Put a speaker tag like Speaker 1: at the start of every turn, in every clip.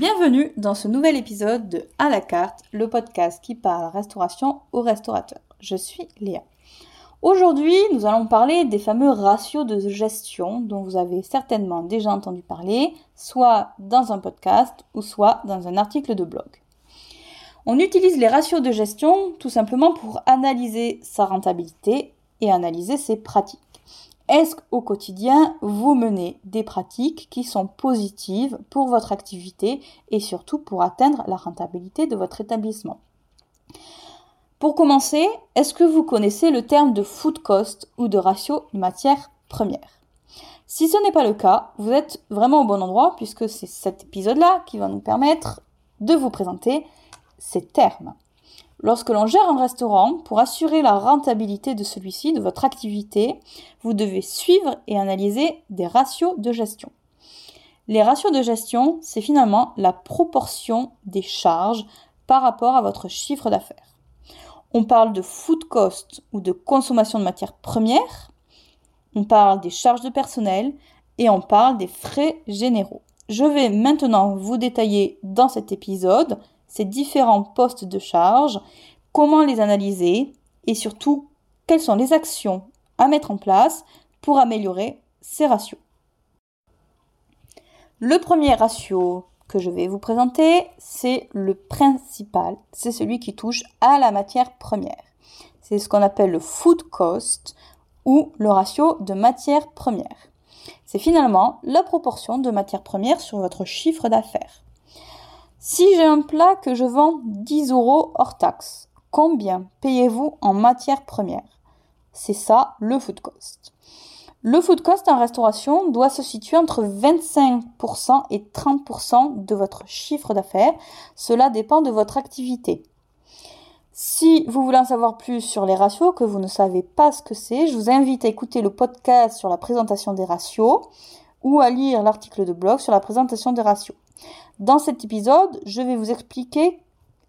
Speaker 1: Bienvenue dans ce nouvel épisode de À la carte, le podcast qui parle restauration aux restaurateurs. Je suis Léa. Aujourd'hui, nous allons parler des fameux ratios de gestion dont vous avez certainement déjà entendu parler, soit dans un podcast ou soit dans un article de blog. On utilise les ratios de gestion tout simplement pour analyser sa rentabilité et analyser ses pratiques. Est-ce qu'au quotidien, vous menez des pratiques qui sont positives pour votre activité et surtout pour atteindre la rentabilité de votre établissement? Pour commencer, est-ce que vous connaissez le terme de food cost ou de ratio matière première? Si ce n'est pas le cas, vous êtes vraiment au bon endroit puisque c'est cet épisode-là qui va nous permettre de vous présenter ces termes. Lorsque l'on gère un restaurant, pour assurer la rentabilité de celui-ci, de votre activité, vous devez suivre et analyser des ratios de gestion. Les ratios de gestion, c'est finalement la proportion des charges par rapport à votre chiffre d'affaires. On parle de food cost ou de consommation de matières premières, on parle des charges de personnel et on parle des frais généraux. Je vais maintenant vous détailler dans cet épisode ces différents postes de charge, comment les analyser et surtout quelles sont les actions à mettre en place pour améliorer ces ratios. Le premier ratio que je vais vous présenter, c'est le principal, c'est celui qui touche à la matière première. C'est ce qu'on appelle le food cost ou le ratio de matière première. C'est finalement la proportion de matière première sur votre chiffre d'affaires. Si j'ai un plat que je vends 10 euros hors taxe, combien payez-vous en matière première? C'est ça le food cost. Le food cost en restauration doit se situer entre 25% et 30% de votre chiffre d'affaires. Cela dépend de votre activité. Si vous voulez en savoir plus sur les ratios, que vous ne savez pas ce que c'est, je vous invite à écouter le podcast sur la présentation des ratios ou à lire l'article de blog sur la présentation des ratios. Dans cet épisode, je vais vous expliquer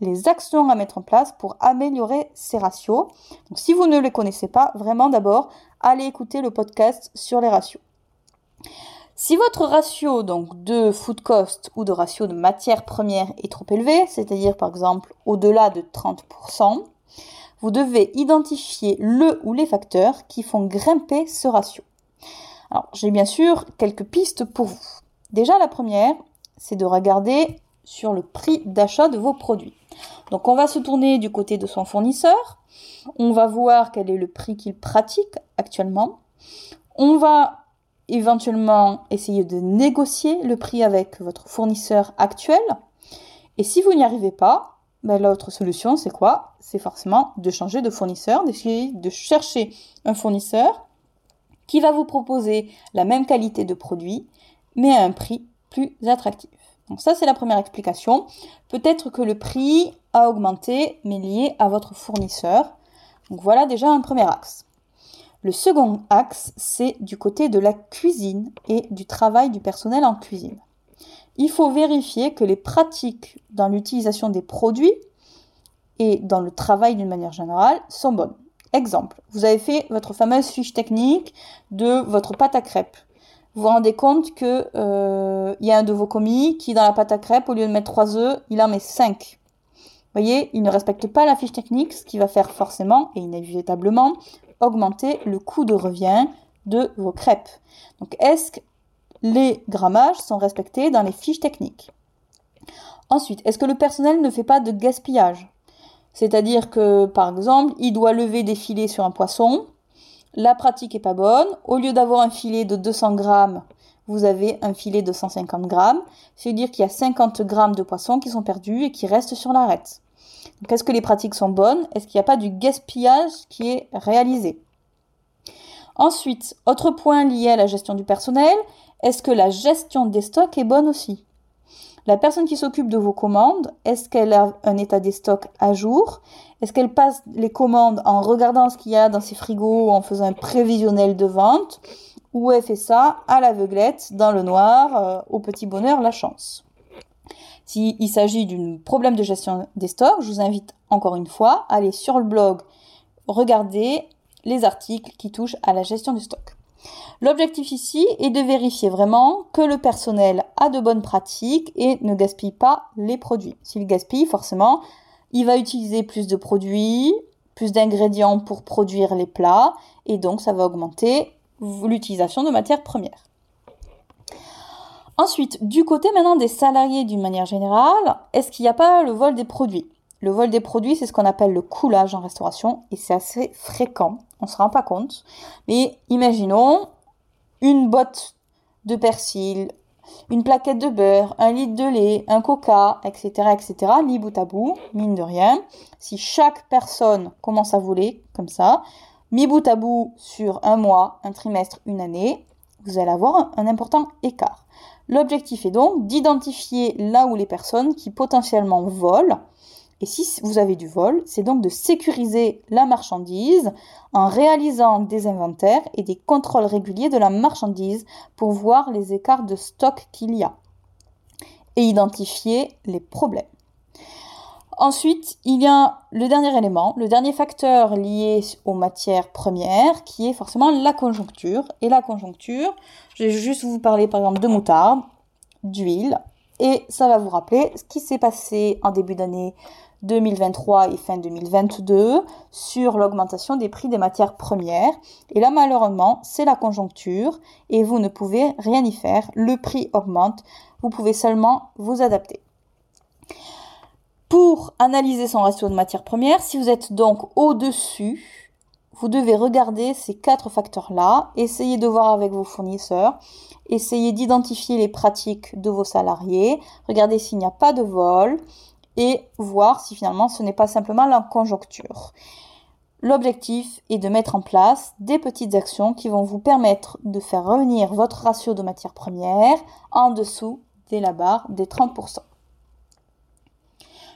Speaker 1: les actions à mettre en place pour améliorer ces ratios. Donc, si vous ne les connaissez pas, vraiment d'abord, allez écouter le podcast sur les ratios. Si votre ratio donc de food cost ou de ratio de matière première est trop élevé, c'est-à-dire par exemple au-delà de 30%, vous devez identifier le ou les facteurs qui font grimper ce ratio. Alors, j'ai bien sûr quelques pistes pour vous. Déjà, la première, c'est de regarder sur le prix d'achat de vos produits. Donc on va se tourner du côté de son fournisseur, on va voir quel est le prix qu'il pratique actuellement, on va éventuellement essayer de négocier le prix avec votre fournisseur actuel, et si vous n'y arrivez pas, ben, l'autre solution c'est quoi? C'est forcément de changer de fournisseur, d'essayer de chercher un fournisseur qui va vous proposer la même qualité de produit, mais à un prix plus attractif. Donc ça, c'est la première explication. Peut-être que le prix a augmenté, mais lié à votre fournisseur. Donc voilà déjà un premier axe. Le second axe, c'est du côté de la cuisine et du travail du personnel en cuisine. Il faut vérifier que les pratiques dans l'utilisation des produits et dans le travail d'une manière générale sont bonnes. Exemple, vous avez fait votre fameuse fiche technique de votre pâte à crêpes vous vous rendez compte que euh, il y a un de vos commis qui dans la pâte à crêpes au lieu de mettre 3 œufs, il en met 5. Vous voyez, il ne respecte pas la fiche technique, ce qui va faire forcément et inévitablement augmenter le coût de revient de vos crêpes. Donc est-ce que les grammages sont respectés dans les fiches techniques? Ensuite, est-ce que le personnel ne fait pas de gaspillage? C'est-à-dire que, par exemple, il doit lever des filets sur un poisson, la pratique est pas bonne. Au lieu d'avoir un filet de 200 grammes, vous avez un filet de 150 grammes. C'est-à-dire qu'il y a 50 grammes de poisson qui sont perdus et qui restent sur l'arête. Donc, est-ce que les pratiques sont bonnes? Est-ce qu'il n'y a pas du gaspillage qui est réalisé? Ensuite, autre point lié à la gestion du personnel, est-ce que la gestion des stocks est bonne aussi? La personne qui s'occupe de vos commandes, est-ce qu'elle a un état des stocks à jour? Est-ce qu'elle passe les commandes en regardant ce qu'il y a dans ses frigos en faisant un prévisionnel de vente? Ou elle fait ça à l'aveuglette, dans le noir, euh, au petit bonheur, la chance? S'il s'agit d'un problème de gestion des stocks, je vous invite encore une fois à aller sur le blog, regarder les articles qui touchent à la gestion du stock. L'objectif ici est de vérifier vraiment que le personnel a de bonnes pratiques et ne gaspille pas les produits. S'il gaspille, forcément, il va utiliser plus de produits, plus d'ingrédients pour produire les plats et donc ça va augmenter l'utilisation de matières premières. Ensuite, du côté maintenant des salariés d'une manière générale, est-ce qu'il n'y a pas le vol des produits? Le vol des produits, c'est ce qu'on appelle le coulage en restauration et c'est assez fréquent, on ne se rend pas compte. Mais imaginons une botte de persil, une plaquette de beurre, un litre de lait, un coca, etc., etc., mis bout à bout, mine de rien. Si chaque personne commence à voler comme ça, mis bout à bout sur un mois, un trimestre, une année, vous allez avoir un important écart. L'objectif est donc d'identifier là où les personnes qui potentiellement volent, et si vous avez du vol, c'est donc de sécuriser la marchandise en réalisant des inventaires et des contrôles réguliers de la marchandise pour voir les écarts de stock qu'il y a et identifier les problèmes. Ensuite, il y a le dernier élément, le dernier facteur lié aux matières premières, qui est forcément la conjoncture. Et la conjoncture, je vais juste vous parler par exemple de moutarde, d'huile, et ça va vous rappeler ce qui s'est passé en début d'année 2023 et fin 2022 sur l'augmentation des prix des matières premières. Et là, malheureusement, c'est la conjoncture et vous ne pouvez rien y faire. Le prix augmente. Vous pouvez seulement vous adapter. Pour analyser son ratio de matières premières, si vous êtes donc au-dessus, vous devez regarder ces quatre facteurs-là, essayer de voir avec vos fournisseurs, essayer d'identifier les pratiques de vos salariés, regarder s'il n'y a pas de vol et voir si finalement ce n'est pas simplement la conjoncture. L'objectif est de mettre en place des petites actions qui vont vous permettre de faire revenir votre ratio de matières premières en dessous de la barre des 30%.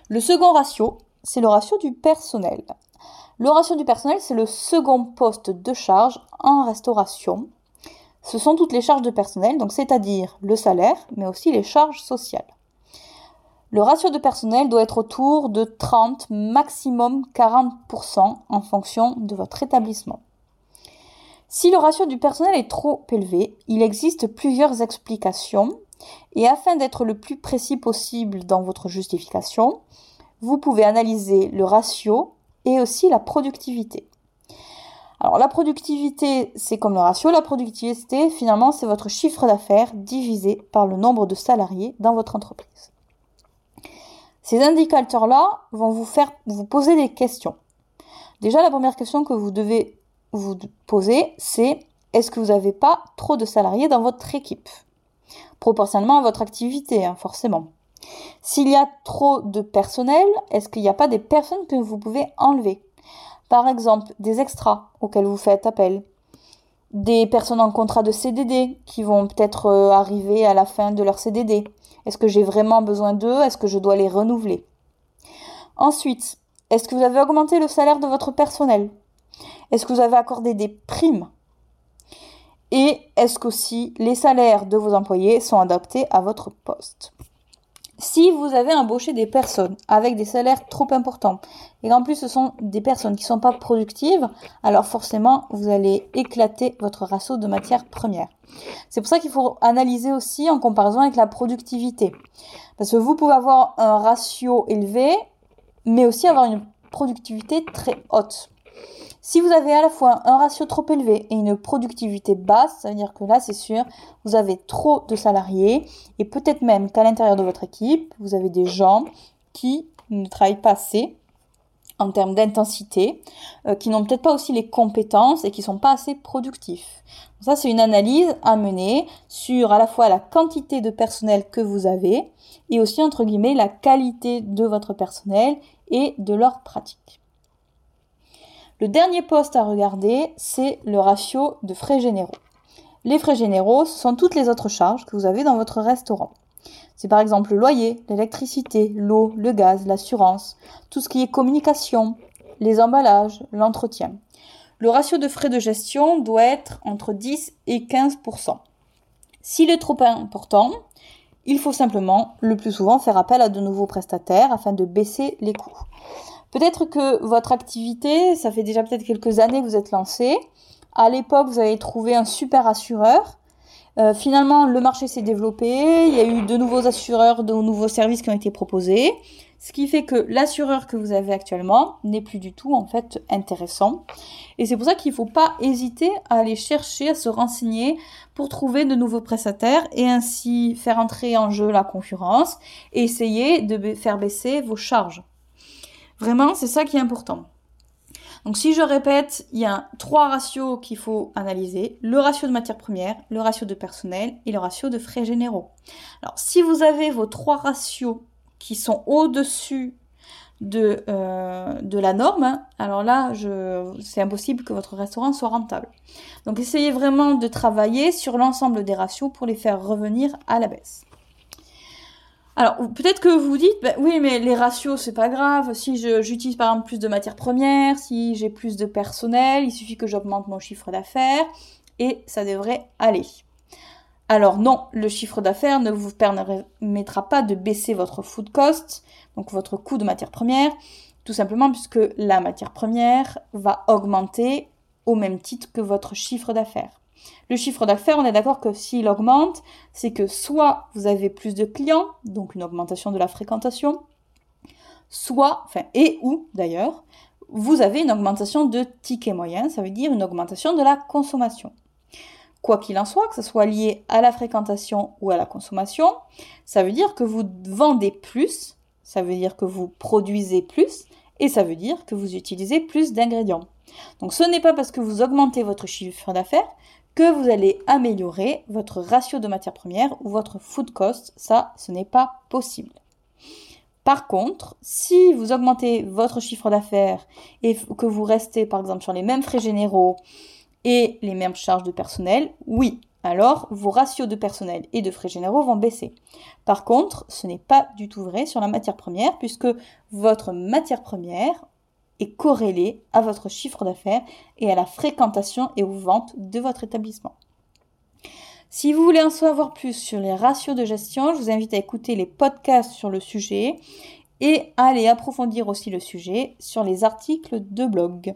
Speaker 1: Le second ratio, c'est le ratio du personnel. Le ratio du personnel, c'est le second poste de charge en restauration. Ce sont toutes les charges de personnel, donc c'est-à-dire le salaire, mais aussi les charges sociales. Le ratio de personnel doit être autour de 30, maximum 40% en fonction de votre établissement. Si le ratio du personnel est trop élevé, il existe plusieurs explications et afin d'être le plus précis possible dans votre justification, vous pouvez analyser le ratio et aussi la productivité. Alors la productivité, c'est comme le ratio. La productivité, finalement, c'est votre chiffre d'affaires divisé par le nombre de salariés dans votre entreprise. Ces indicateurs-là vont vous faire vous poser des questions. Déjà, la première question que vous devez vous poser, c'est est-ce que vous n'avez pas trop de salariés dans votre équipe? Proportionnellement à votre activité, hein, forcément. S'il y a trop de personnel, est-ce qu'il n'y a pas des personnes que vous pouvez enlever? Par exemple, des extras auxquels vous faites appel, des personnes en contrat de CDD qui vont peut-être euh, arriver à la fin de leur CDD. Est-ce que j'ai vraiment besoin d'eux? Est-ce que je dois les renouveler? Ensuite, est-ce que vous avez augmenté le salaire de votre personnel? Est-ce que vous avez accordé des primes? Et est-ce qu'aussi les salaires de vos employés sont adaptés à votre poste? Si vous avez embauché des personnes avec des salaires trop importants et qu'en plus ce sont des personnes qui ne sont pas productives, alors forcément vous allez éclater votre ratio de matières premières. C'est pour ça qu'il faut analyser aussi en comparaison avec la productivité. Parce que vous pouvez avoir un ratio élevé, mais aussi avoir une productivité très haute. Si vous avez à la fois un ratio trop élevé et une productivité basse, ça veut dire que là, c'est sûr, vous avez trop de salariés et peut-être même qu'à l'intérieur de votre équipe, vous avez des gens qui ne travaillent pas assez en termes d'intensité, euh, qui n'ont peut-être pas aussi les compétences et qui sont pas assez productifs. ça, c'est une analyse à mener sur à la fois la quantité de personnel que vous avez et aussi, entre guillemets, la qualité de votre personnel et de leurs pratiques. Le dernier poste à regarder, c'est le ratio de frais généraux. Les frais généraux, ce sont toutes les autres charges que vous avez dans votre restaurant. C'est par exemple le loyer, l'électricité, l'eau, le gaz, l'assurance, tout ce qui est communication, les emballages, l'entretien. Le ratio de frais de gestion doit être entre 10 et 15% S'il est trop important, il faut simplement le plus souvent faire appel à de nouveaux prestataires afin de baisser les coûts. Peut-être que votre activité, ça fait déjà peut-être quelques années que vous êtes lancé, À l'époque, vous avez trouvé un super assureur. Euh, finalement, le marché s'est développé, il y a eu de nouveaux assureurs, de nouveaux services qui ont été proposés, ce qui fait que l'assureur que vous avez actuellement n'est plus du tout en fait intéressant. Et c'est pour ça qu'il ne faut pas hésiter à aller chercher, à se renseigner pour trouver de nouveaux prestataires et ainsi faire entrer en jeu la concurrence et essayer de faire baisser vos charges. Vraiment, c'est ça qui est important. Donc si je répète, il y a trois ratios qu'il faut analyser. Le ratio de matières premières, le ratio de personnel et le ratio de frais généraux. Alors si vous avez vos trois ratios qui sont au-dessus de, euh, de la norme, alors là, c'est impossible que votre restaurant soit rentable. Donc essayez vraiment de travailler sur l'ensemble des ratios pour les faire revenir à la baisse. Alors, peut-être que vous dites, bah, oui, mais les ratios, c'est pas grave. Si j'utilise par exemple plus de matières premières, si j'ai plus de personnel, il suffit que j'augmente mon chiffre d'affaires et ça devrait aller. Alors non, le chiffre d'affaires ne vous permettra pas de baisser votre food cost, donc votre coût de matière première, tout simplement puisque la matière première va augmenter au même titre que votre chiffre d'affaires. Le chiffre d'affaires, on est d'accord que s'il augmente, c'est que soit vous avez plus de clients, donc une augmentation de la fréquentation, soit, enfin, et ou d'ailleurs, vous avez une augmentation de ticket moyen, ça veut dire une augmentation de la consommation. Quoi qu'il en soit, que ce soit lié à la fréquentation ou à la consommation, ça veut dire que vous vendez plus, ça veut dire que vous produisez plus, et ça veut dire que vous utilisez plus d'ingrédients. Donc ce n'est pas parce que vous augmentez votre chiffre d'affaires que vous allez améliorer votre ratio de matière première ou votre food cost. Ça, ce n'est pas possible. Par contre, si vous augmentez votre chiffre d'affaires et que vous restez par exemple sur les mêmes frais généraux et les mêmes charges de personnel, oui, alors vos ratios de personnel et de frais généraux vont baisser. Par contre, ce n'est pas du tout vrai sur la matière première puisque votre matière première est corrélé à votre chiffre d'affaires et à la fréquentation et aux ventes de votre établissement. Si vous voulez en savoir plus sur les ratios de gestion, je vous invite à écouter les podcasts sur le sujet et à aller approfondir aussi le sujet sur les articles de blog.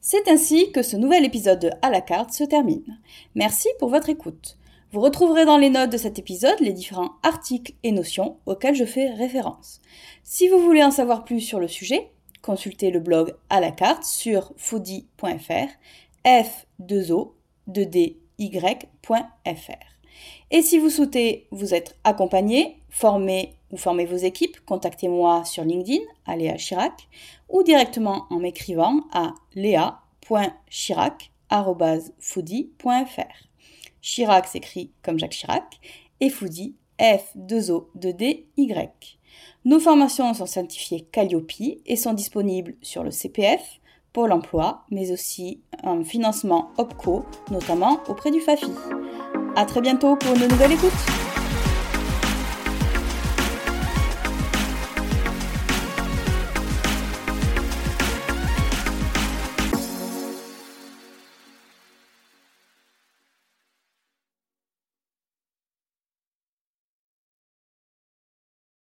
Speaker 1: C'est ainsi que ce nouvel épisode de À la carte se termine. Merci pour votre écoute. Vous retrouverez dans les notes de cet épisode les différents articles et notions auxquels je fais référence. Si vous voulez en savoir plus sur le sujet, consultez le blog à la carte sur foodie.fr, f2o2dy.fr. Et si vous souhaitez vous être accompagné, formé ou former vos équipes, contactez-moi sur LinkedIn, à Léa Chirac, ou directement en m'écrivant à léa.chirac.foodie.fr. Chirac s'écrit comme Jacques Chirac et Foodie F2O2DY. Nos formations sont certifiées Calliope et sont disponibles sur le CPF, Pôle emploi, mais aussi un financement OPCO, notamment auprès du FAFI. A très bientôt pour une nouvelle écoute